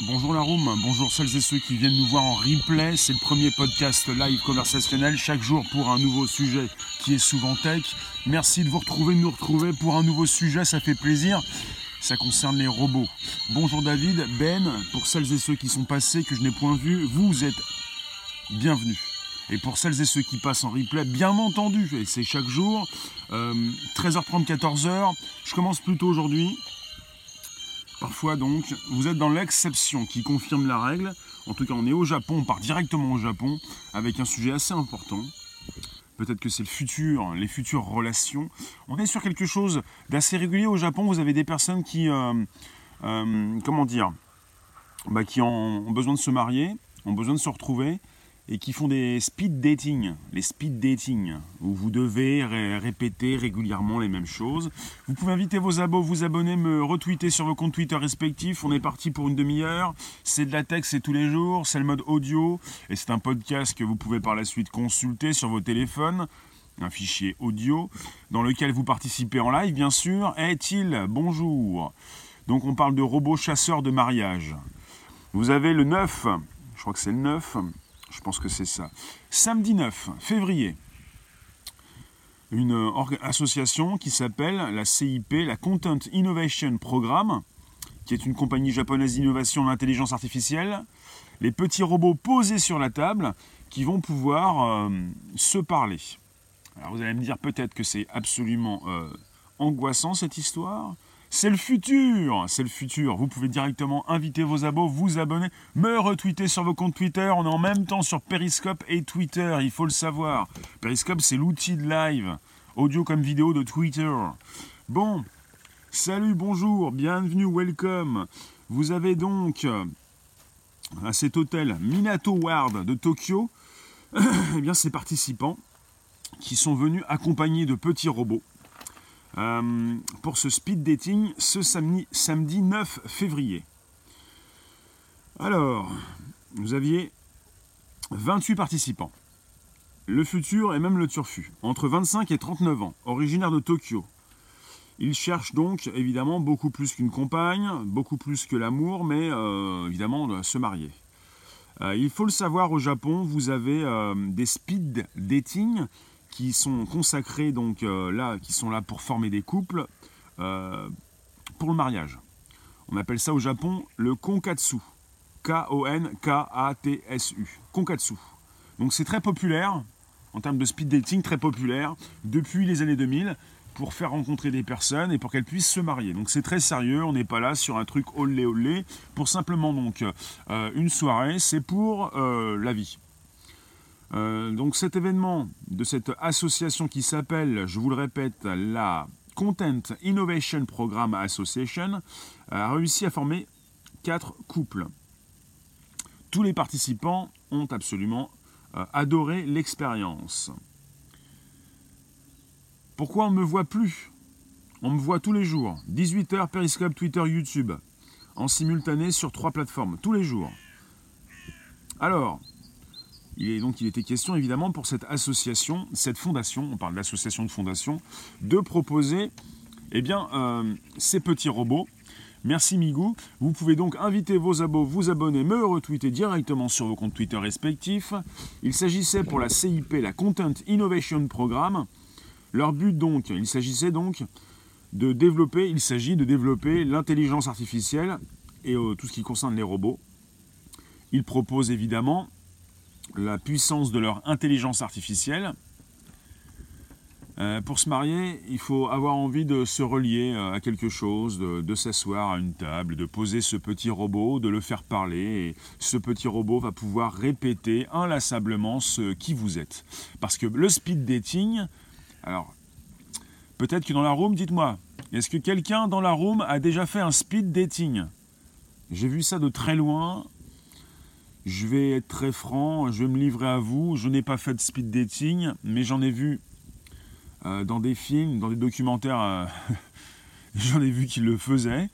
Bonjour, la bonjour celles et ceux qui viennent nous voir en replay. C'est le premier podcast live conversationnel chaque jour pour un nouveau sujet qui est souvent tech. Merci de vous retrouver, de nous retrouver pour un nouveau sujet, ça fait plaisir. Ça concerne les robots. Bonjour David, Ben, pour celles et ceux qui sont passés que je n'ai point vu, vous êtes bienvenus. Et pour celles et ceux qui passent en replay, bien entendu, c'est chaque jour, 13h30, 14h. Je commence plutôt aujourd'hui. Donc, vous êtes dans l'exception qui confirme la règle. En tout cas, on est au Japon, on part directement au Japon avec un sujet assez important. Peut-être que c'est le futur, les futures relations. On est sur quelque chose d'assez régulier au Japon. Vous avez des personnes qui, euh, euh, comment dire, bah, qui ont besoin de se marier, ont besoin de se retrouver et qui font des speed dating, les speed dating, où vous devez répéter régulièrement les mêmes choses. Vous pouvez inviter vos abos, vous abonner, me retweeter sur vos comptes Twitter respectifs. On est parti pour une demi-heure. C'est de la texte, c'est tous les jours, c'est le mode audio, et c'est un podcast que vous pouvez par la suite consulter sur vos téléphones. Un fichier audio dans lequel vous participez en live, bien sûr. Est-il Bonjour? Donc on parle de robots chasseurs de mariage. Vous avez le 9, je crois que c'est le 9, je pense que c'est ça. Samedi 9 février, une association qui s'appelle la CIP, la Content Innovation Programme, qui est une compagnie japonaise d'innovation en intelligence artificielle. Les petits robots posés sur la table qui vont pouvoir euh, se parler. Alors vous allez me dire peut-être que c'est absolument euh, angoissant cette histoire. C'est le futur, c'est le futur. Vous pouvez directement inviter vos abos, vous abonner, me retweeter sur vos comptes Twitter. On est en même temps sur Periscope et Twitter, il faut le savoir. Periscope, c'est l'outil de live, audio comme vidéo de Twitter. Bon, salut, bonjour, bienvenue, welcome. Vous avez donc euh, à cet hôtel Minato Ward de Tokyo, eh bien, ces participants qui sont venus accompagnés de petits robots euh, pour ce speed dating ce samedi, samedi 9 février. Alors, vous aviez 28 participants. Le futur et même le turfu, entre 25 et 39 ans, originaire de Tokyo. Ils cherchent donc évidemment beaucoup plus qu'une compagne, beaucoup plus que l'amour, mais euh, évidemment se marier. Euh, il faut le savoir, au Japon, vous avez des speed dating qui sont consacrés donc euh, là, qui sont là pour former des couples euh, pour le mariage. On appelle ça au Japon le konkatsu. K-O-N-K-A-T-S-U. Konkatsu. Donc c'est très populaire, en termes de speed dating, très populaire, depuis les années 2000, pour faire rencontrer des personnes et pour qu'elles puissent se marier. Donc c'est très sérieux, on n'est pas là sur un truc olé olé, pour simplement donc euh, une soirée, c'est pour la vie. Euh, donc cet événement de cette association qui s'appelle, je vous le répète, la Content Innovation Program Association, a réussi à former quatre couples. Tous les participants ont absolument euh, adoré l'expérience. Pourquoi on ne me voit plus? On me voit tous les jours. 18h, Periscope, Twitter, YouTube. En simultané sur trois plateformes, tous les jours. Alors, il est donc il était question évidemment pour cette association, cette fondation, on parle d'association de fondation, de proposer eh euh, ces petits robots. Merci Migou. Vous pouvez donc inviter vos abos, vous abonner, me retweeter directement sur vos comptes Twitter respectifs. Il s'agissait pour la CIP, la Content Innovation Programme. Leur but donc, il s'agissait donc de développer, il s'agit de développer l'intelligence artificielle et euh, tout ce qui concerne les robots. Ils proposent évidemment la puissance de leur intelligence artificielle. Euh, pour se marier, il faut avoir envie de se relier euh, à quelque chose, de, s'asseoir à une table, de poser ce petit robot, de le faire parler. Et ce petit robot va pouvoir répéter inlassablement ce qui vous êtes. Parce que le speed dating, alors peut-être que dans la room, dites-moi, est-ce que quelqu'un dans la room a déjà fait un speed dating? J'ai vu ça de très loin je vais être très franc, je vais me livrer à vous. Je n'ai pas fait de speed dating, mais j'en ai vu euh, dans des films, dans des documentaires. Euh, j'en ai vu qui le faisaient.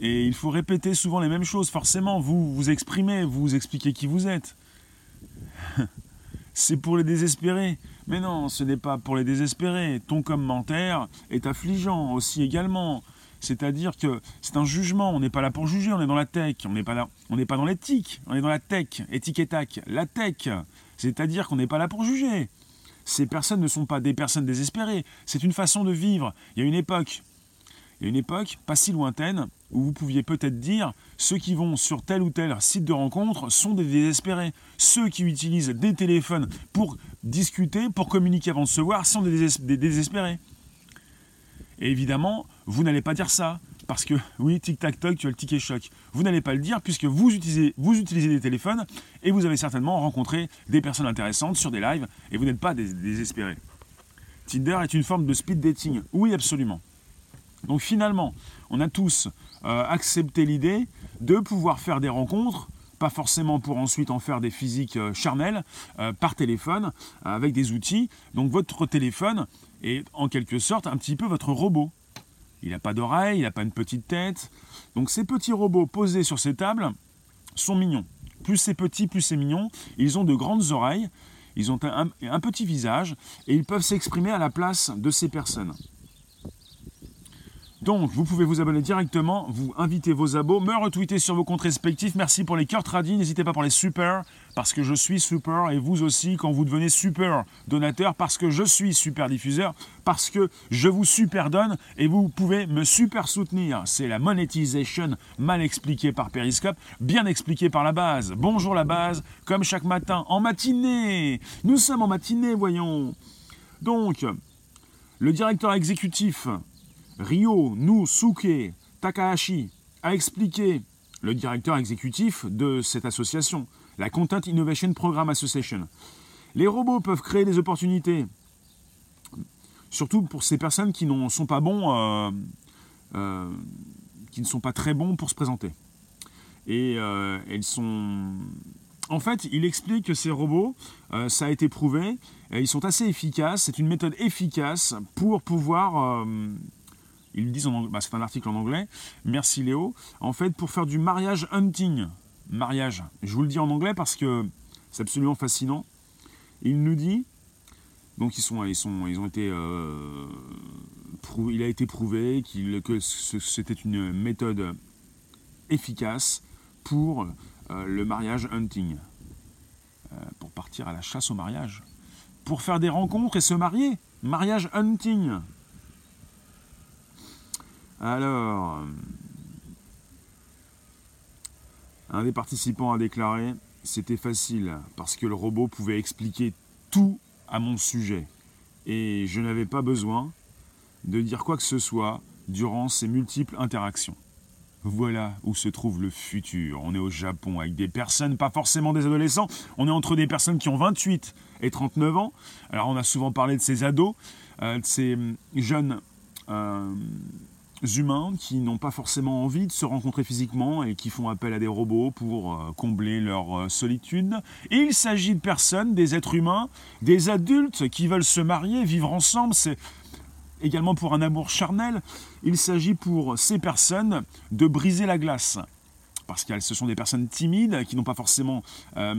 Et il faut répéter souvent les mêmes choses. Forcément, vous vous exprimez, vous expliquez qui vous êtes. C'est pour les désespérés. Mais non, ce n'est pas pour les désespérés. Ton commentaire est affligeant aussi également. C'est-à-dire que c'est un jugement, on n'est pas là pour juger, on est dans la tech, on n'est pas là, on n'est pas dans l'éthique, on est dans la tech, éthique et tac, la tech. C'est-à-dire qu'on n'est pas là pour juger. Ces personnes ne sont pas des personnes désespérées, c'est une façon de vivre. Il y a une époque, il y a une époque pas si lointaine où vous pouviez peut-être dire ceux qui vont sur tel ou tel site de rencontre sont des désespérés. Ceux qui utilisent des téléphones pour discuter, pour communiquer avant de se voir, sont des, désespérés. Et évidemment, vous n'allez pas dire ça. Parce que oui, tic-tac-toc, tu as le ticket choc. Vous n'allez pas le dire puisque vous utilisez, des téléphones et vous avez certainement rencontré des personnes intéressantes sur des lives et vous n'êtes pas désespéré. Tinder est une forme de speed dating. Oui, absolument. Donc finalement, on a tous euh, accepté l'idée de pouvoir faire des rencontres, pas forcément pour ensuite en faire des physiques euh, charnelles, euh, par téléphone, avec des outils. Donc votre téléphone est en quelque sorte un petit peu votre robot. Il n'a pas d'oreille, il n'a pas une petite tête. Donc ces petits robots posés sur ces tables sont mignons. Plus c'est petit, plus c'est mignon. Ils ont de grandes oreilles, ils ont un petit visage et ils peuvent s'exprimer à la place de ces personnes. Donc, vous pouvez vous abonner directement, vous inviter vos abos, me retweeter sur vos comptes respectifs. Merci pour les cœurs tradis. N'hésitez pas pour les super, parce que je suis super, et vous aussi quand vous devenez super donateur, parce que je suis super diffuseur, parce que je vous super donne et vous pouvez me super soutenir. C'est la monétisation mal expliquée par Periscope, bien expliquée par la base. Bonjour la base, comme chaque matin, en matinée. Nous sommes en matinée, voyons. Donc, le directeur exécutif Ryo Nusuke Takahashi a expliqué, le directeur exécutif de cette association, la Content Innovation Program Association. Les robots peuvent créer des opportunités, surtout pour ces personnes qui ne sont pas bons, euh, euh, qui ne sont pas très bons pour se présenter. Et euh, elles sont. En fait, il explique que ces robots, ça a été prouvé, ils sont assez efficaces. C'est une méthode efficace pour pouvoir ils disent, en bah, c'est un article en anglais, merci Léo, en fait pour faire du mariage hunting. Mariage. Je vous le dis en anglais parce que c'est absolument fascinant. Il nous dit, donc ils, sont, euh, il a été prouvé que c'était une méthode efficace pour euh, le mariage hunting, euh, pour partir à la chasse au mariage, pour faire des rencontres et se marier, mariage hunting. Alors, un des participants a déclaré c'était facile parce que le robot pouvait expliquer tout à mon sujet et je n'avais pas besoin de dire quoi que ce soit durant ces multiples interactions. Voilà où se trouve le futur. On est au Japon avec des personnes, pas forcément des adolescents, on est entre des personnes qui ont 28 et 39 ans. Alors on a souvent parlé de ces ados, euh, de ces jeunes euh, humains qui n'ont pas forcément envie de se rencontrer physiquement et qui font appel à des robots pour euh, combler leur euh, solitude. il s'agit de personnes, des êtres humains, des adultes qui veulent se marier, vivre ensemble. C'est également pour un amour charnel. Il s'agit pour ces personnes de briser la glace. Parce que ce sont des personnes timides qui n'ont pas forcément euh,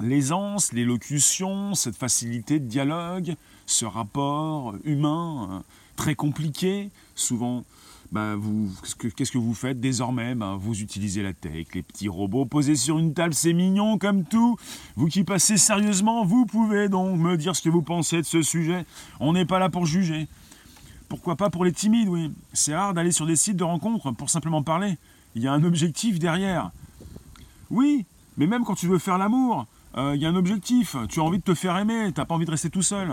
l'aisance, l'élocution, cette facilité de dialogue, ce rapport humain très compliqué. Souvent, ben qu'est-ce que vous faites désormais? Ben Vous utilisez la tech, les petits robots posés sur une table, c'est mignon comme tout. Vous qui passez sérieusement, vous pouvez donc me dire ce que vous pensez de ce sujet. On n'est pas là pour juger. Pourquoi pas pour les timides, oui. C'est rare d'aller sur des sites de rencontres pour simplement parler. Il y a un objectif derrière. Oui, mais même quand tu veux faire l'amour, euh, il y a un objectif. Tu as envie de te faire aimer, tu n'as pas envie de rester tout seul.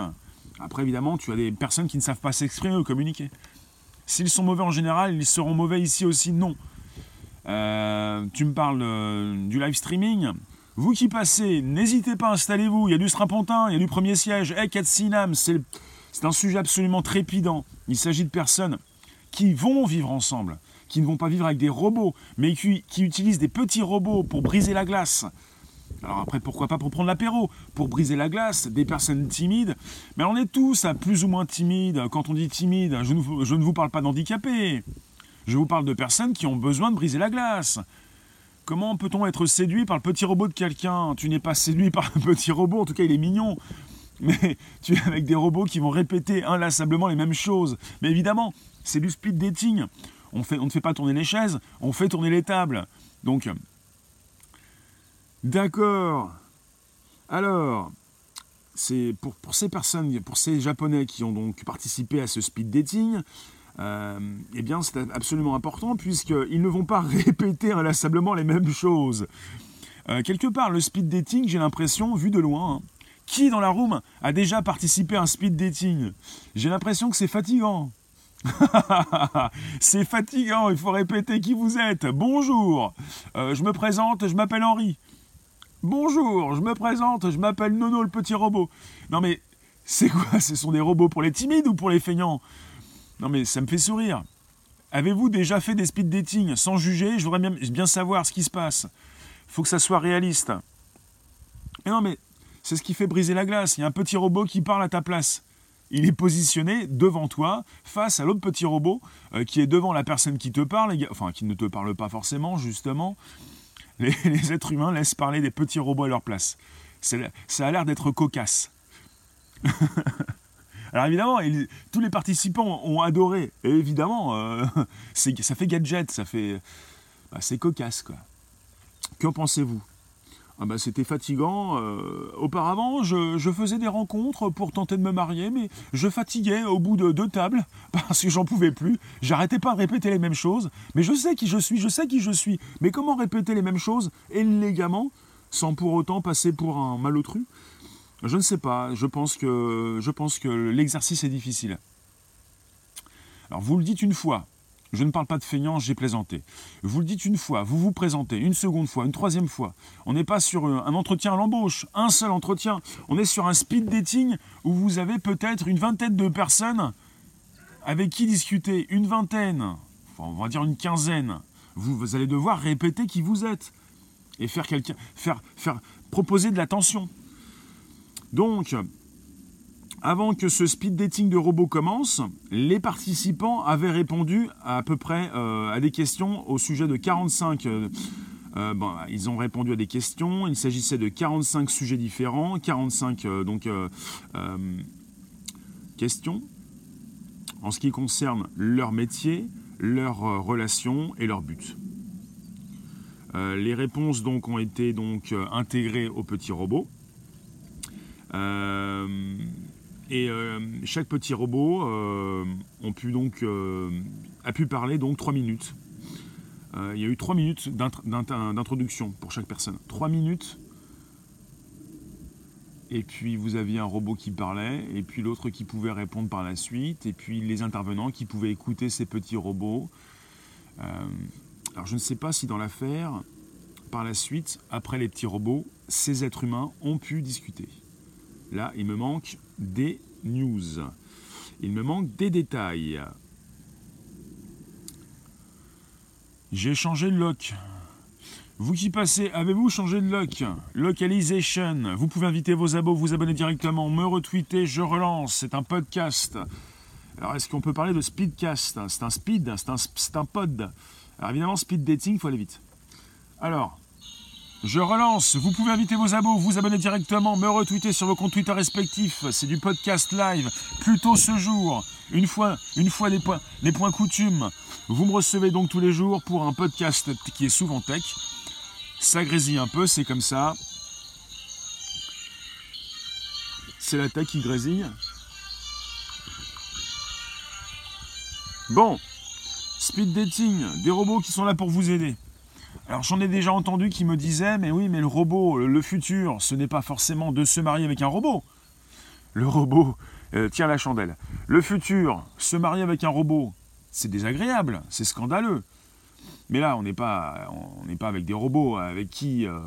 Après, évidemment, tu as des personnes qui ne savent pas s'exprimer ou communiquer. S'ils sont mauvais en général, ils seront mauvais ici aussi, non. Euh, tu me parles du live streaming. Vous qui passez, n'hésitez pas, installez-vous. Il y a du strapontin, il y a du premier siège. Hey, Katsinam, c'est un sujet absolument trépidant. Il s'agit de personnes qui vont vivre ensemble, qui ne vont pas vivre avec des robots, mais qui utilisent des petits robots pour briser la glace, alors après, pourquoi pas pour prendre l'apéro, pour briser la glace, des personnes timides. Mais on est tous à plus ou moins timides. Quand on dit timide, je ne, vous parle pas d'handicapés. Je vous parle de personnes qui ont besoin de briser la glace. Comment peut-on être séduit par le petit robot de quelqu'un? Tu n'es pas séduit par le petit robot, en tout cas il est mignon. Mais tu es avec des robots qui vont répéter inlassablement les mêmes choses. Mais évidemment, c'est du speed dating. On ne fait pas tourner les chaises, on fait tourner les tables. Donc, d'accord. Alors, c'est pour, ces personnes, pour ces Japonais qui ont donc participé à ce speed dating, euh, eh bien c'est absolument important puisqu'ils ne vont pas répéter inlassablement les mêmes choses. Euh, quelque part, le speed dating, j'ai l'impression, vu de loin, hein, qui dans la room a déjà participé à un speed dating? J'ai l'impression que c'est fatigant. c'est fatigant, il faut répéter qui vous êtes. Bonjour, euh, je me présente, je m'appelle Henri. Bonjour, je me présente, je m'appelle Nono le petit robot. Non mais, c'est quoi? Ce sont des robots pour les timides ou pour les feignants? Non mais ça me fait sourire. Avez-vous déjà fait des speed dating sans juger? Je voudrais bien, savoir ce qui se passe. Faut que ça soit réaliste. Mais non mais, c'est ce qui fait briser la glace. Il y a un petit robot qui parle à ta place il est positionné devant toi, face à l'autre petit robot euh, qui est devant la personne qui te parle, enfin qui ne te parle pas forcément, justement. Les, êtres humains laissent parler des petits robots à leur place. Ça a l'air d'être cocasse. Alors évidemment, tous les participants ont adoré. Et évidemment, euh, ça fait gadget, ça fait... Bah, c'est cocasse, quoi. Qu'en pensez-vous? Bah, c'était fatigant. Euh, auparavant, je, faisais des rencontres pour tenter de me marier, mais je fatiguais au bout de deux tables parce que j'en pouvais plus. J'arrêtais pas de répéter les mêmes choses. Mais je sais qui je suis, je sais qui je suis. Mais comment répéter les mêmes choses élégamment sans pour autant passer pour un malotru? Je ne sais pas. Je pense que, je pense que l'exercice est difficile. Alors vous le dites une fois, je ne parle pas de feignant, j'ai plaisanté. Vous le dites une fois, vous vous présentez, une seconde fois, une troisième fois. On n'est pas sur un entretien à l'embauche, un seul entretien. On est sur un speed dating où vous avez peut-être une vingtaine de personnes avec qui discuter. Une vingtaine, on va dire une quinzaine. Vous, allez devoir répéter qui vous êtes et faire, faire proposer de l'attention. Donc, avant que ce speed dating de robots commence, les participants avaient répondu à, peu près euh, à des questions au sujet de 45. Euh, euh, ils ont répondu à des questions. Il s'agissait de 45 sujets différents, 45 donc questions en ce qui concerne leur métier, leurs relations et leurs buts. les réponses donc ont été donc intégrées au petit robot. Et euh, chaque petit robot euh, euh, a pu parler donc trois minutes. il y a eu trois minutes d'introduction pour chaque personne. Trois minutes. Et puis vous aviez un robot qui parlait, et puis l'autre qui pouvait répondre par la suite, et puis les intervenants qui pouvaient écouter ces petits robots. alors je ne sais pas si dans l'affaire, par la suite, après les petits robots, ces êtres humains ont pu discuter. Là, il me manque des news. Il me manque des détails. J'ai changé de lock. Vous qui passez, avez-vous changé de lock? Localization. Vous pouvez inviter vos abos, vous abonner directement, me retweeter, je relance. C'est un podcast. Alors, est-ce qu'on peut parler de speedcast? C'est un speed, c'est un, un pod. Alors, évidemment, speed dating, il faut aller vite. Alors, je relance, vous pouvez inviter vos abos, vous abonner directement, me retweeter sur vos comptes Twitter respectifs. C'est du podcast live, plutôt ce jour. Une fois, une fois les points, les points coutumes. Vous me recevez donc tous les jours pour un podcast qui est souvent tech. Ça grésille un peu, c'est comme ça. C'est la tech qui grésille. Bon, speed dating, des robots qui sont là pour vous aider. Alors j'en ai déjà entendu qui me disaient, mais oui, mais le robot, le futur, ce n'est pas forcément de se marier avec un robot. Le robot euh, tient la chandelle. Le futur, se marier avec un robot, c'est désagréable, c'est scandaleux. Mais là, on n'est pas, avec des robots avec qui euh,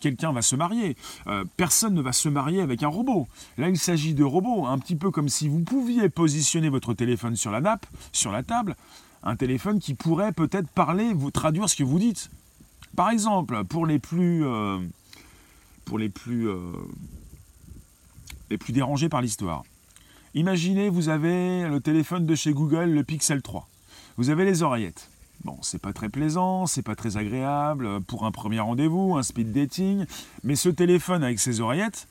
quelqu'un va se marier. Euh, personne ne va se marier avec un robot. Là, il s'agit de robots, un petit peu comme si vous pouviez positionner votre téléphone sur la nappe, sur la table, un téléphone qui pourrait peut-être parler, vous traduire ce que vous dites. Par exemple, pour les plus, euh, pour les plus, euh, les plus dérangés par l'histoire. Imaginez, vous avez le téléphone de chez Google, le Pixel 3. Vous avez les oreillettes. Bon, c'est pas très plaisant, c'est pas très agréable pour un premier rendez-vous, un speed dating, mais ce téléphone avec ses oreillettes,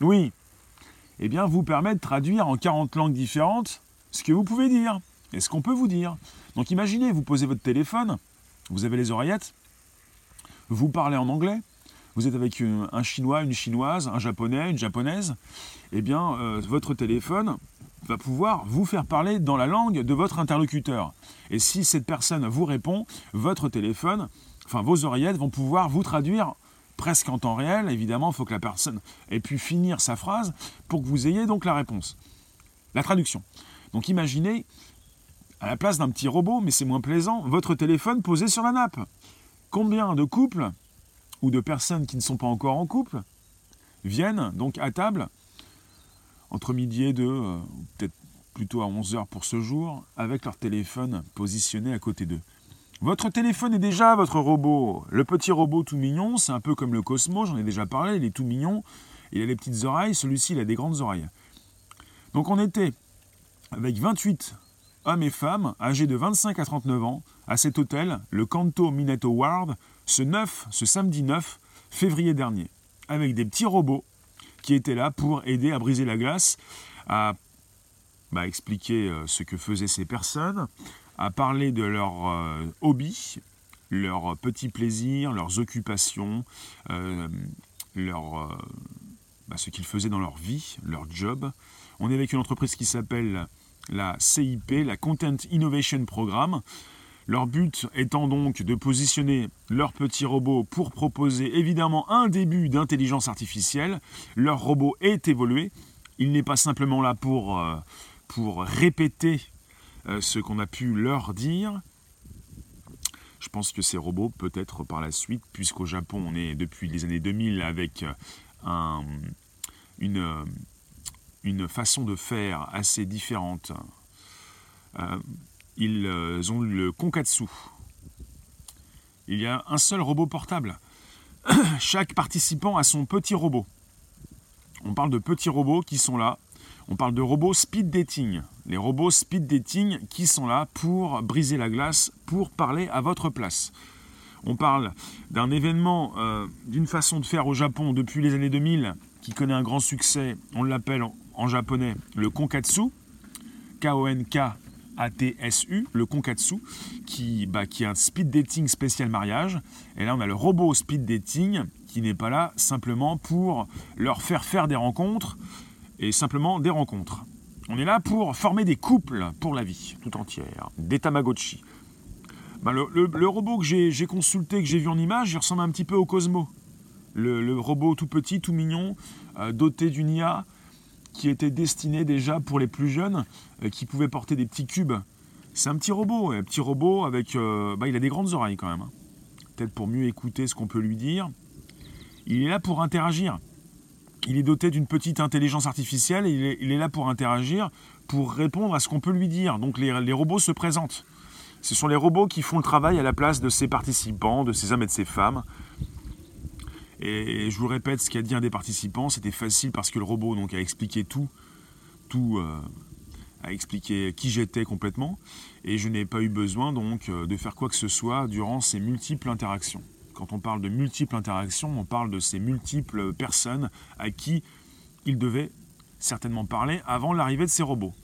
oui, eh bien, vous permet de traduire en 40 langues différentes ce que vous pouvez dire. Et ce qu'on peut vous dire. Donc imaginez, vous posez votre téléphone, vous avez les oreillettes, vous parlez en anglais, vous êtes avec un chinois, une chinoise, un japonais, une japonaise, eh bien euh, votre téléphone va pouvoir vous faire parler dans la langue de votre interlocuteur. Et si cette personne vous répond, votre téléphone, enfin vos oreillettes vont pouvoir vous traduire presque en temps réel. Évidemment, il faut que la personne ait pu finir sa phrase pour que vous ayez donc la réponse. La traduction. Donc imaginez, à la place d'un petit robot, mais c'est moins plaisant, votre téléphone posé sur la nappe. Combien de couples ou de personnes qui ne sont pas encore en couple viennent donc à table entre midi et deux, euh, peut-être plutôt à 11h pour ce jour, avec leur téléphone positionné à côté d'eux? Votre téléphone est déjà votre robot. Le petit robot tout mignon, c'est un peu comme le Cosmo, j'en ai déjà parlé, il est tout mignon, il a les petites oreilles, celui-ci il a des grandes oreilles. Donc on était avec 28 hommes et femmes âgés de 25 à 39 ans à cet hôtel, le Canto Mineto Ward, ce 9, ce samedi 9 février dernier, avec des petits robots qui étaient là pour aider à briser la glace, à bah, expliquer euh, ce que faisaient ces personnes, à parler de leurs euh, hobbies, leurs petits plaisirs, leurs occupations, euh, bah, ce qu'ils faisaient dans leur vie, leur job. On est avec une entreprise qui s'appelle la CIP, la Content Innovation Programme. Leur but étant donc de positionner leur petit robot pour proposer évidemment un début d'intelligence artificielle. Leur robot est évolué. Il n'est pas simplement là pour, euh, pour répéter euh, ce qu'on a pu leur dire. Je pense que ces robots, peut-être par la suite, puisqu'au Japon, on est depuis les années 2000 avec un, une, une façon de faire assez différente. Euh, ils euh, ont le Konkatsu. Il y a un seul robot portable. Chaque participant a son petit robot. On parle de petits robots qui sont là. On parle de robots speed dating. Les robots speed dating qui sont là pour briser la glace, pour parler à votre place. On parle d'un événement, euh, d'une façon de faire au Japon depuis les années 2000 qui connaît un grand succès. On l'appelle en, japonais le Konkatsu. K-O-N-K ATSU, le Konkatsu, qui, bah, qui est un speed dating spécial mariage. Et là, on a le robot speed dating qui n'est pas là simplement pour leur faire faire des rencontres et simplement des rencontres. On est là pour former des couples pour la vie tout entière, des Tamagotchi. Bah, le, robot que j'ai consulté, que j'ai vu en image, il ressemble un petit peu au Cosmo. Le, robot tout petit, tout mignon, euh, doté d'une IA, qui était destiné déjà pour les plus jeunes, euh, qui pouvaient porter des petits cubes. C'est un petit robot, un petit robot avec... Euh, bah, il a des grandes oreilles quand même. Hein. Peut-être pour mieux écouter ce qu'on peut lui dire. Il est là pour interagir. Il est doté d'une petite intelligence artificielle et il est, là pour interagir, pour répondre à ce qu'on peut lui dire. Donc les, robots se présentent. Ce sont les robots qui font le travail à la place de ces participants, de ces hommes et de ces femmes. Et je vous répète, ce qu'a dit un des participants, c'était facile parce que le robot donc, a expliqué tout, tout euh, a expliqué qui j'étais complètement, et je n'ai pas eu besoin donc euh, de faire quoi que ce soit durant ces multiples interactions. Quand on parle de multiples interactions, on parle de ces multiples personnes à qui il devait certainement parler avant l'arrivée de ces robots.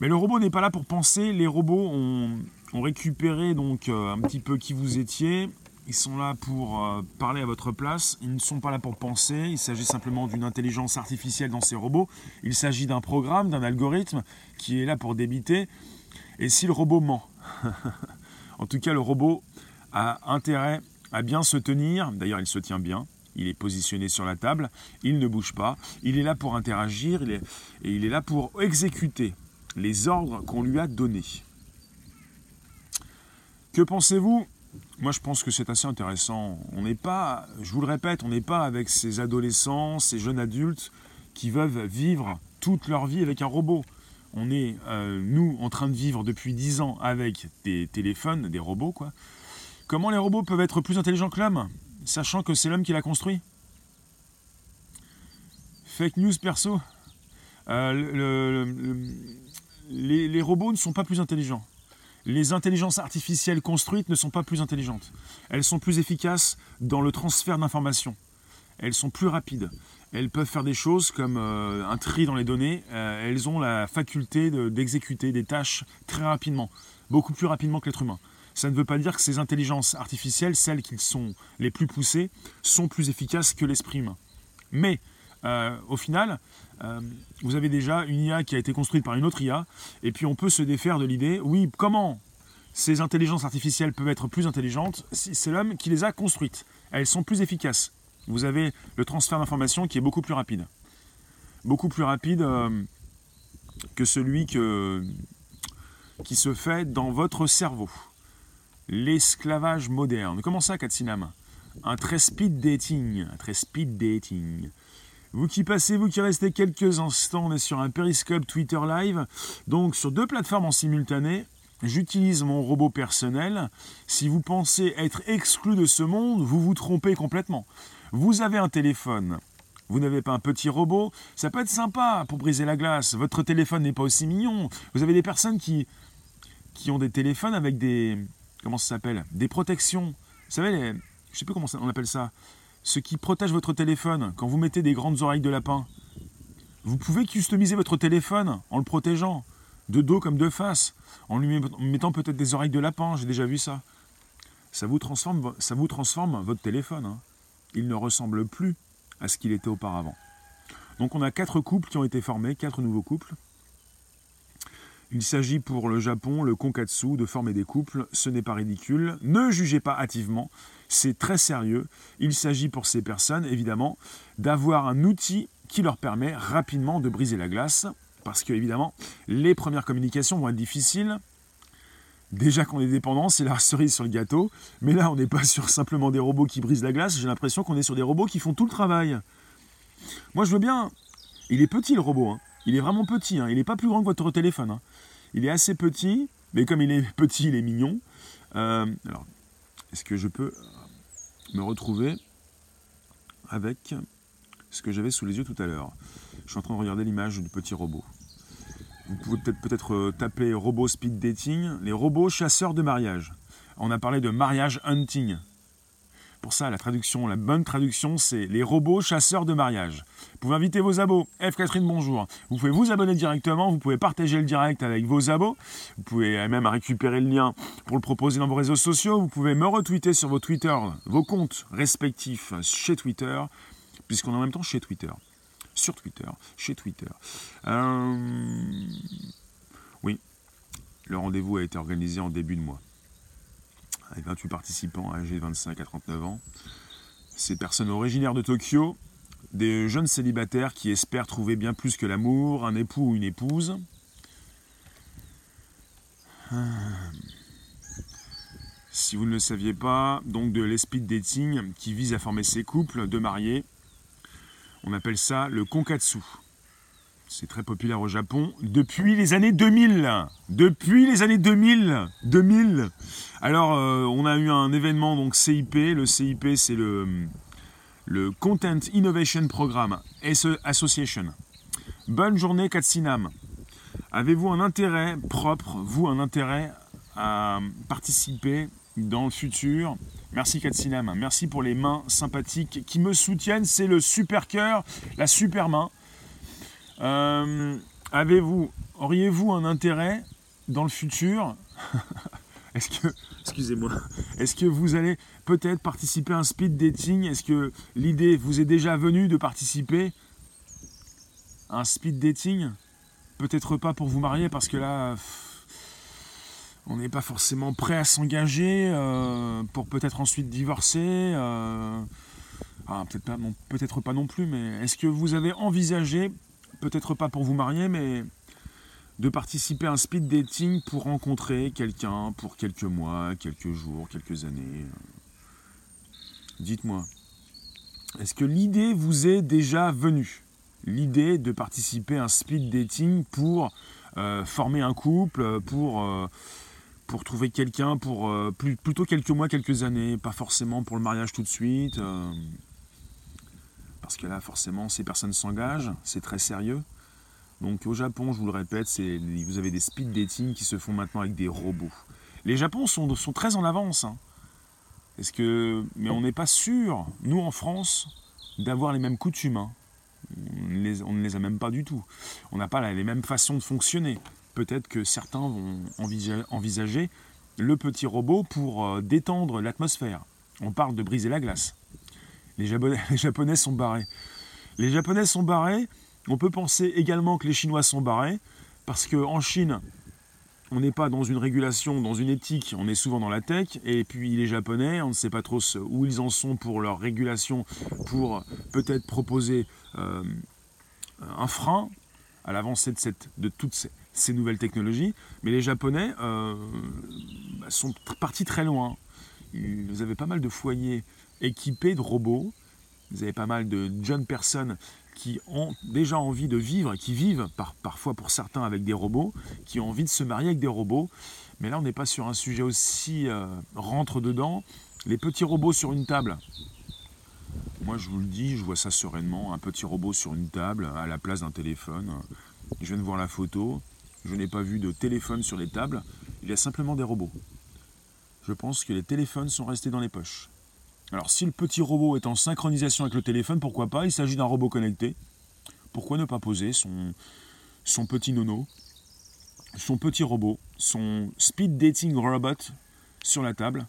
Mais le robot n'est pas là pour penser, les robots ont, récupéré donc euh, un petit peu qui vous étiez, ils sont là pour euh, parler à votre place. Ils ne sont pas là pour penser. Il s'agit simplement d'une intelligence artificielle dans ces robots. Il s'agit d'un programme, d'un algorithme qui est là pour débiter. Et si le robot ment En tout cas, le robot a intérêt à bien se tenir. D'ailleurs, il se tient bien. Il est positionné sur la table. Il ne bouge pas. Il est là pour interagir. et il est là pour exécuter les ordres qu'on lui a donnés. Que pensez-vous moi, je pense que c'est assez intéressant. On n'est pas, je vous le répète, on n'est pas avec ces adolescents, ces jeunes adultes qui veulent vivre toute leur vie avec un robot. On est, euh, nous, en train de vivre depuis 10 ans avec des téléphones, des robots, quoi. Comment les robots peuvent être plus intelligents que l'homme, sachant que c'est l'homme qui l'a construit? Fake news perso? Euh, les robots ne sont pas plus intelligents les intelligences artificielles construites ne sont pas plus intelligentes. Elles sont plus efficaces dans le transfert d'informations. elles sont plus rapides. Elles peuvent faire des choses comme euh, un tri dans les données. Euh, elles ont la faculté d'exécuter des tâches très rapidement, beaucoup plus rapidement que l'être humain. Ça ne veut pas dire que ces intelligences artificielles, celles qui sont les plus poussées, sont plus efficaces que l'esprit humain. Mais euh, au final, vous avez déjà une IA qui a été construite par une autre IA, et puis on peut se défaire de l'idée, oui, comment ces intelligences artificielles peuvent être plus intelligentes si c'est l'homme qui les a construites. Elles sont plus efficaces. Vous avez le transfert d'informations qui est beaucoup plus rapide. Beaucoup plus rapide euh, que celui qui se fait dans votre cerveau. L'esclavage moderne. Comment ça, Katsinam? Un très speed dating. Un très speed dating. Vous qui passez, vous qui restez quelques instants, on est sur un Periscope Twitter Live, donc sur deux plateformes en simultané, J'utilise mon robot personnel. Si vous pensez être exclu de ce monde, vous vous trompez complètement. Vous avez un téléphone. Vous n'avez pas un petit robot. Ça peut être sympa pour briser la glace. Votre téléphone n'est pas aussi mignon. Vous avez des personnes qui, qui ont des téléphones avec des. Comment ça s'appelle? Des protections. Vous savez, les, je sais plus comment on appelle ça. Ce qui protège votre téléphone quand vous mettez des grandes oreilles de lapin. Vous pouvez customiser votre téléphone en le protégeant de dos comme de face, en lui mettant peut-être des oreilles de lapin, j'ai déjà vu ça. Ça vous transforme, ça vous transforme votre téléphone. Hein. Il ne ressemble plus à ce qu'il était auparavant. Donc on a quatre couples qui ont été formés, quatre nouveaux couples. Il s'agit pour le Japon, le Konkatsu, de former des couples. Ce n'est pas ridicule. Ne jugez pas hâtivement. C'est très sérieux. Il s'agit pour ces personnes, évidemment, d'avoir un outil qui leur permet rapidement de briser la glace parce que, évidemment, les premières communications vont être difficiles. Déjà qu'on est dépendant, c'est la cerise sur le gâteau. Mais là, on n'est pas sur simplement des robots qui brisent la glace. J'ai l'impression qu'on est sur des robots qui font tout le travail. Moi, je veux bien. Il est petit, le robot. Hein. Il est vraiment petit. Hein. Il n'est pas plus grand que votre téléphone. Hein. Il est assez petit. Mais comme il est petit, il est mignon. Euh, alors, est-ce que je peux me retrouver avec ce que j'avais sous les yeux tout à l'heure je suis en train de regarder l'image du petit robot. Vous pouvez peut-être peut-être euh, taper robot speed dating, les robots chasseurs de mariage. On a parlé de mariage hunting. Pour ça, la traduction, la bonne traduction, c'est les robots chasseurs de mariage. Vous pouvez inviter vos abos. F. Catherine, bonjour. Vous pouvez vous abonner directement, vous pouvez partager le direct avec vos abos. Vous pouvez même récupérer le lien pour le proposer dans vos réseaux sociaux. Vous pouvez me retweeter sur vos Twitter, vos comptes respectifs chez Twitter, puisqu'on est en même temps chez Twitter sur Twitter, chez Twitter. Euh, oui, le rendez-vous a été organisé en début de mois. Avec 28 participants âgés de 25 à 39 ans. Ces personnes originaires de Tokyo, des jeunes célibataires qui espèrent trouver bien plus que l'amour, un époux ou une épouse. Si vous ne le saviez pas, donc de l'esprit dating qui vise à former ces couples de mariés on appelle ça le konkatsu. C'est très populaire au Japon depuis les années 2000. Depuis les années 2000. 2000. Alors, euh, on a eu un événement, donc CIP. Le CIP, c'est le, Content Innovation Program Association. Bonne journée, Katsinam. Avez-vous un intérêt propre, vous, un intérêt à participer dans le futur? Merci Katsinam, merci pour les mains sympathiques qui me soutiennent. C'est le super cœur, la super main. Euh, avez-vous, auriez-vous un intérêt dans le futur Est-ce que, excusez-moi, est-ce que vous allez peut-être participer à un speed dating Est-ce que l'idée vous est déjà venue de participer à un speed dating Peut-être pas pour vous marier parce que là on n'est pas forcément prêt à s'engager euh, pour peut-être ensuite divorcer. Euh, ah, peut-être pas, non, peut-être pas non plus, mais est-ce que vous avez envisagé, peut-être pas pour vous marier, mais de participer à un speed dating pour rencontrer quelqu'un pour quelques mois, quelques jours, quelques années Dites-moi, est-ce que l'idée vous est déjà venue? L'idée de participer à un speed dating pour euh, former un couple, pour pour trouver quelqu'un pour euh, plutôt quelques mois, quelques années, pas forcément pour le mariage tout de suite. Parce que là, forcément, ces personnes s'engagent, c'est très sérieux. Donc au Japon, je vous le répète, vous avez des speed dating qui se font maintenant avec des robots. Les Japons sont, très en avance. Hein. Est-ce que, mais on n'est pas sûr, nous en France, d'avoir les mêmes coutumes. Hein. On, ne les a même pas du tout. On n'a pas les mêmes façons de fonctionner. Peut-être que certains vont envisager le petit robot pour euh, détendre l'atmosphère. On parle de briser la glace. Les Japonais, sont barrés. Les Japonais sont barrés. On peut penser également que les Chinois sont barrés, parce qu'en Chine, on n'est pas dans une régulation, dans une éthique, on est souvent dans la tech. Et puis les Japonais, on ne sait pas trop où ils en sont pour leur régulation, pour peut-être proposer euh, un frein à l'avancée de, de toutes ces, nouvelles technologies. Mais les Japonais euh, bah, sont partis très loin. Ils avaient pas mal de foyers équipés de robots. Vous avez pas mal de jeunes personnes qui ont déjà envie de vivre, qui vivent parfois pour certains avec des robots, qui ont envie de se marier avec des robots. Mais là, on n'est pas sur un sujet aussi euh, rentre dedans. Les petits robots sur une table. Moi, je vous le dis, je vois ça sereinement. Un petit robot sur une table à la place d'un téléphone. Je viens de voir la photo. Je n'ai pas vu de téléphone sur les tables. Il y a simplement des robots. Je pense que les téléphones sont restés dans les poches. Alors si le petit robot est en synchronisation avec le téléphone, pourquoi pas? Il s'agit d'un robot connecté. Pourquoi ne pas poser son, petit nono, son petit robot, son speed dating robot sur la table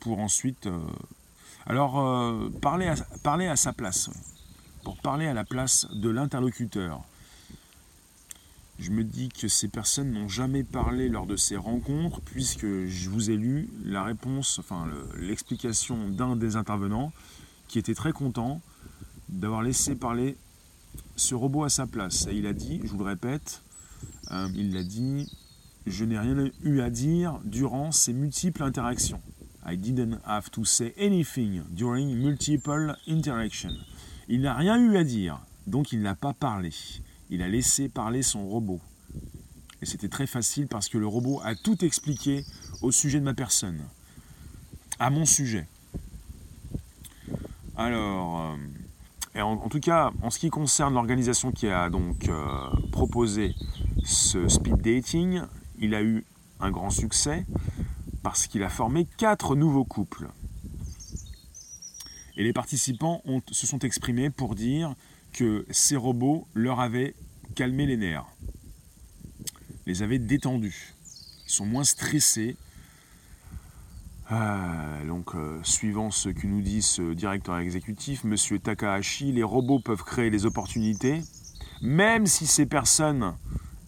pour ensuite... Euh, alors euh, parler à sa place, pour parler à la place de l'interlocuteur je me dis que ces personnes n'ont jamais parlé lors de ces rencontres, puisque je vous ai lu la réponse, enfin l'explication d'un des intervenants, qui était très content d'avoir laissé parler ce robot à sa place. Et il a dit, je vous le répète, euh, il l'a dit, je n'ai rien eu à dire durant ces multiples interactions. I didn't have to say anything during multiple interactions. Il n'a rien eu à dire, donc il n'a pas parlé il a laissé parler son robot. Et c'était très facile parce que le robot a tout expliqué au sujet de ma personne, à mon sujet. Alors, euh, en, tout cas, en ce qui concerne l'organisation qui a donc euh, proposé ce speed dating, il a eu un grand succès parce qu'il a formé quatre nouveaux couples. Et les participants se sont exprimés pour dire que ces robots leur avaient calmé les nerfs, les avaient détendus. Ils sont moins stressés. Ah, donc, euh, suivant ce que nous dit ce directeur exécutif, M. Takahashi, les robots peuvent créer des opportunités, même si ces personnes,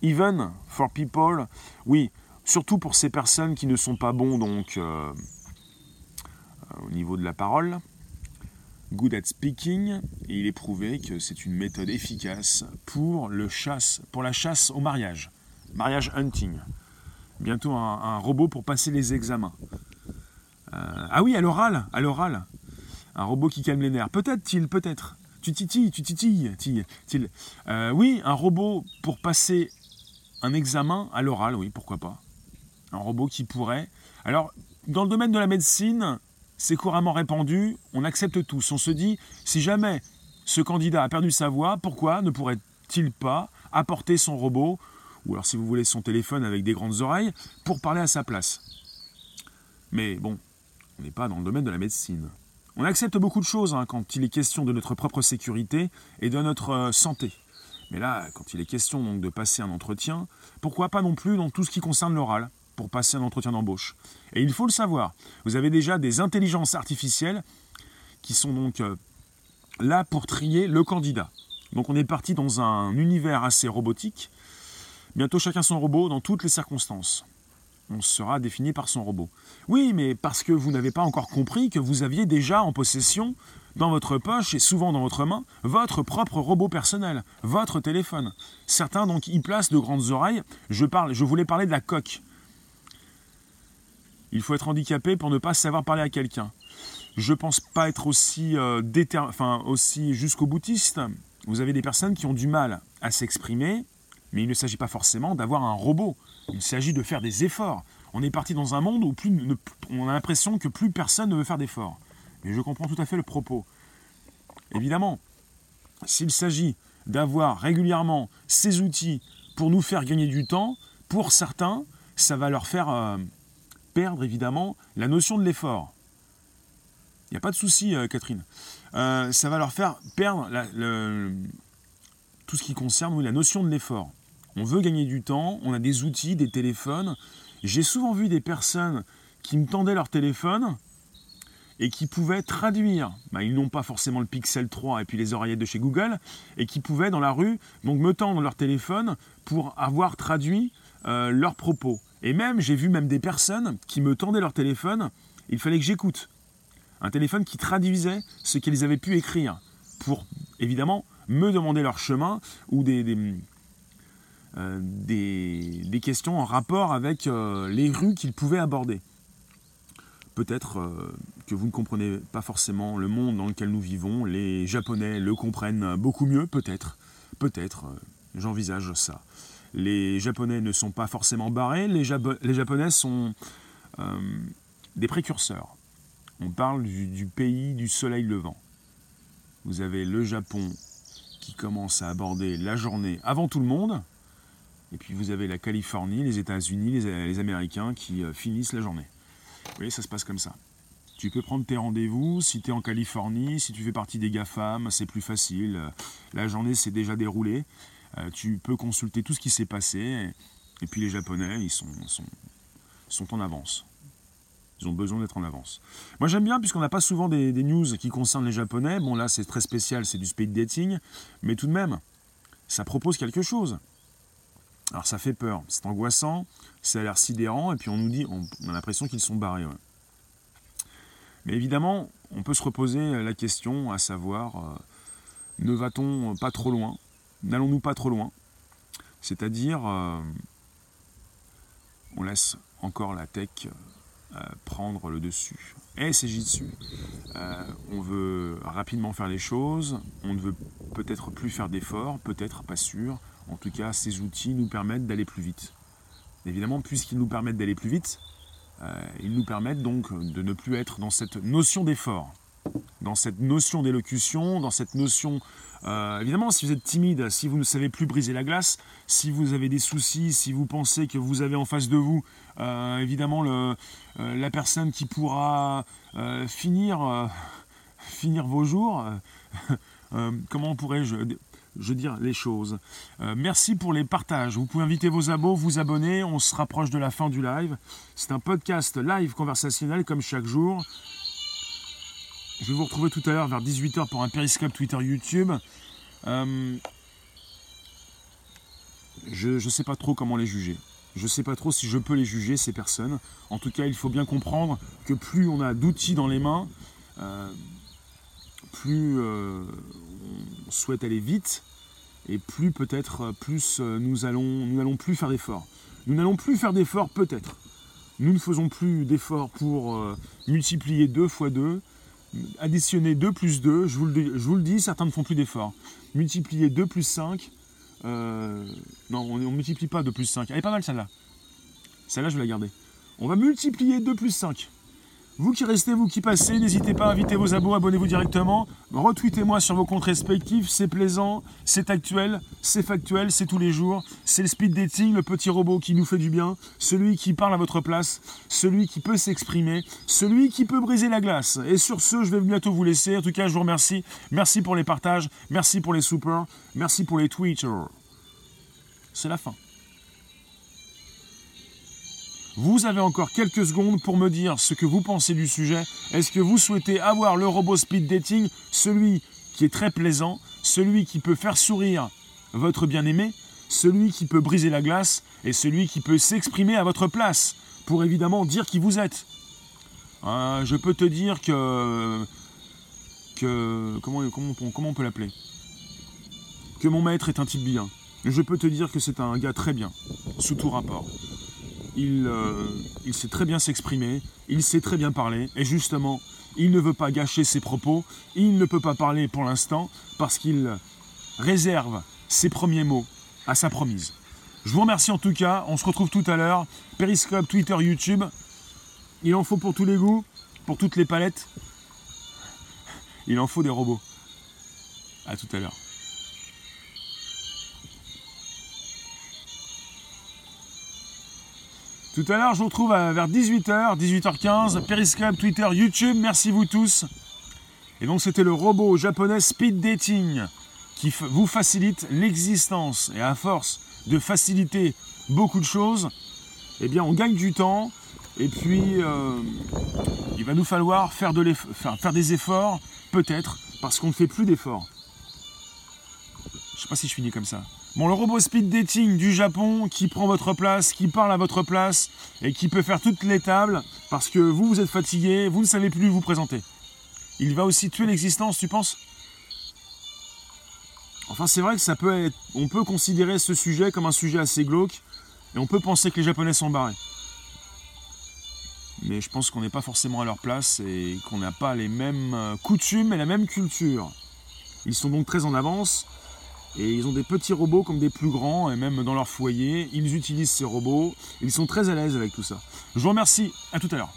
even for people, oui, surtout pour ces personnes qui ne sont pas bons donc euh, au niveau de la parole, good at speaking, et il est prouvé que c'est une méthode efficace pour, le chasse, pour la chasse au mariage, mariage hunting. Bientôt un, robot pour passer les examens. Euh, ah oui, à l'oral, à l'oral. Un robot qui calme les nerfs. Peut-être, peut-être. Tu titilles, tu titilles, euh, oui, un robot pour passer un examen à l'oral, oui, pourquoi pas. Un robot qui pourrait. Alors, dans le domaine de la médecine, c'est couramment répandu, on accepte tous. On se dit, si jamais ce candidat a perdu sa voix, pourquoi ne pourrait-il pas apporter son robot, ou alors si vous voulez son téléphone avec des grandes oreilles, pour parler à sa place? Mais bon, on n'est pas dans le domaine de la médecine. On accepte beaucoup de choses hein, quand il est question de notre propre sécurité et de notre euh, santé. Mais là, quand il est question donc de passer un entretien, pourquoi pas non plus dans tout ce qui concerne l'oral? Pour passer un entretien d'embauche. Et il faut le savoir, vous avez déjà des intelligences artificielles qui sont donc euh, là pour trier le candidat. Donc on est parti dans un univers assez robotique. Bientôt chacun son robot dans toutes les circonstances. On sera défini par son robot. Oui, mais parce que vous n'avez pas encore compris que vous aviez déjà en possession, dans votre poche et souvent dans votre main, votre propre robot personnel, votre téléphone. Certains donc y placent de grandes oreilles. Je, voulais parler de la coque. Il faut être handicapé pour ne pas savoir parler à quelqu'un. Je ne pense pas être aussi, euh, enfin, aussi jusqu'au boutiste. Vous avez des personnes qui ont du mal à s'exprimer, mais il ne s'agit pas forcément d'avoir un robot. Il s'agit de faire des efforts. On est parti dans un monde où plus, on a l'impression que plus personne ne veut faire d'efforts. Mais je comprends tout à fait le propos. Évidemment, s'il s'agit d'avoir régulièrement ces outils pour nous faire gagner du temps, pour certains, ça va leur faire euh, perdre évidemment la notion de l'effort. Il n'y a pas de souci, euh, Catherine. Euh, ça va leur faire perdre tout ce qui concerne la notion de l'effort. On veut gagner du temps, on a des outils, des téléphones. J'ai souvent vu des personnes qui me tendaient leur téléphone et qui pouvaient traduire, bah, ils n'ont pas forcément le Pixel 3 et puis les oreillettes de chez Google, et qui pouvaient dans la rue donc me tendre leur téléphone pour avoir traduit euh, leurs propos. Et même, j'ai vu même des personnes qui me tendaient leur téléphone, il fallait que j'écoute. Un téléphone qui traduisait ce qu'ils avaient pu écrire pour, évidemment, me demander leur chemin ou des, des, euh, questions en rapport avec euh, les rues qu'ils pouvaient aborder. Peut-être que vous ne comprenez pas forcément le monde dans lequel nous vivons. Les Japonais le comprennent beaucoup mieux, peut-être. Peut-être, j'envisage ça. Les Japonais ne sont pas forcément barrés, les, Japonais sont euh, des précurseurs. On parle du, pays du soleil levant. Vous avez le Japon qui commence à aborder la journée avant tout le monde, et puis vous avez la Californie, les États-Unis, les, les, Américains qui euh, finissent la journée. Vous voyez, ça se passe comme ça. Tu peux prendre tes rendez-vous. Si tu es en Californie, si tu fais partie des GAFAM, c'est plus facile. La journée s'est déjà déroulée. Euh, tu peux consulter tout ce qui s'est passé. Et puis les Japonais, ils sont, en avance. Ils ont besoin d'être en avance. Moi j'aime bien puisqu'on n'a pas souvent des, news qui concernent les Japonais. Bon là c'est très spécial, c'est du speed dating. Mais tout de même, ça propose quelque chose. Alors ça fait peur, c'est angoissant, ça a l'air sidérant, et puis on nous dit, on, a l'impression qu'ils sont barrés. Mais évidemment, on peut se reposer la question à savoir, euh, ne va-t-on pas trop loin N'allons-nous pas trop loin? C'est-à-dire, euh, on laisse encore la tech euh, prendre le dessus. Et c'est dessus. on veut rapidement faire les choses, on ne veut peut-être plus faire d'efforts, peut-être pas sûr. En tout cas, ces outils nous permettent d'aller plus vite. Évidemment, puisqu'ils nous permettent d'aller plus vite, euh, ils nous permettent donc de ne plus être dans cette notion d'effort, dans cette notion d'élocution, dans cette notion... Euh, évidemment, si vous êtes timide, si vous ne savez plus briser la glace, si vous avez des soucis, si vous pensez que vous avez en face de vous, euh, évidemment, le, la personne qui pourra finir, vos jours, comment pourrais-je je dire les choses. Euh, merci pour les partages. Vous pouvez inviter vos abos, vous abonner. On se rapproche de la fin du live. C'est un podcast live conversationnel comme chaque jour. Je vais vous retrouver tout à l'heure vers 18h pour un périscope Twitter YouTube. Euh, je ne sais pas trop comment les juger. Je ne sais pas trop si je peux les juger, ces personnes. En tout cas, il faut bien comprendre que plus on a d'outils dans les mains, euh, plus on souhaite aller vite, et plus peut-être euh, plus euh, nous allons nous n'allons plus faire d'efforts. Nous n'allons plus faire d'efforts peut-être. Nous ne faisons plus d'efforts pour euh, multiplier 2 fois 2, additionner 2 plus 2, je vous le, dis, certains ne font plus d'efforts. Multiplier 2 plus 5, non, on ne multiplie pas 2 plus 5. Elle est pas mal celle-là. Celle-là, je vais la garder. On va multiplier 2 plus 5. Vous qui restez, vous qui passez, n'hésitez pas à inviter vos abos, abonnez-vous directement. Retweetez-moi sur vos comptes respectifs, c'est plaisant, c'est actuel, c'est factuel, c'est tous les jours. C'est le speed dating, le petit robot qui nous fait du bien, celui qui parle à votre place, celui qui peut s'exprimer, celui qui peut briser la glace. Et sur ce, je vais bientôt vous laisser. En tout cas, je vous remercie. Merci pour les partages, merci pour les supers, merci pour les tweets. C'est la fin. Vous avez encore quelques secondes pour me dire ce que vous pensez du sujet. Est-ce que vous souhaitez avoir le robot speed dating, celui qui est très plaisant, celui qui peut faire sourire votre bien-aimé, celui qui peut briser la glace et celui qui peut s'exprimer à votre place pour évidemment dire qui vous êtes? Euh, je peux te dire que que comment, comment, comment on peut l'appeler? Que mon maître est un type bien. Je peux te dire que c'est un gars très bien, sous tout rapport. Euh, il, sait très bien s'exprimer, il sait très bien parler, et justement, il ne veut pas gâcher ses propos, il ne peut pas parler pour l'instant, parce qu'il réserve ses premiers mots à sa promise. Je vous remercie en tout cas, on se retrouve tout à l'heure, Periscope, Twitter, YouTube, il en faut pour tous les goûts, pour toutes les palettes, il en faut des robots. A tout à l'heure. Tout à l'heure, je vous retrouve vers 18h, 18h15, Periscope, Twitter, YouTube. Merci vous tous. Et donc c'était le robot japonais Speed Dating qui vous facilite l'existence. Et à force de faciliter beaucoup de choses, eh bien on gagne du temps. Et puis euh, il va nous falloir faire, de faire, faire des efforts, peut-être, parce qu'on ne fait plus d'efforts. Je sais pas si je finis comme ça. Bon, le robot speed dating du Japon qui prend votre place, qui parle à votre place et qui peut faire toutes les tables parce que vous, vous êtes fatigué, vous ne savez plus vous présenter. Il va aussi tuer l'existence, tu penses? Enfin, c'est vrai que ça peut être. On peut considérer ce sujet comme un sujet assez glauque et on peut penser que les Japonais sont barrés. Mais je pense qu'on n'est pas forcément à leur place et qu'on n'a pas les mêmes euh, coutumes et la même culture. Ils sont donc très en avance et ils ont des petits robots comme des plus grands et même dans leur foyer, ils utilisent ces robots. Ils sont très à l'aise avec tout ça. Je vous remercie, à tout à l'heure.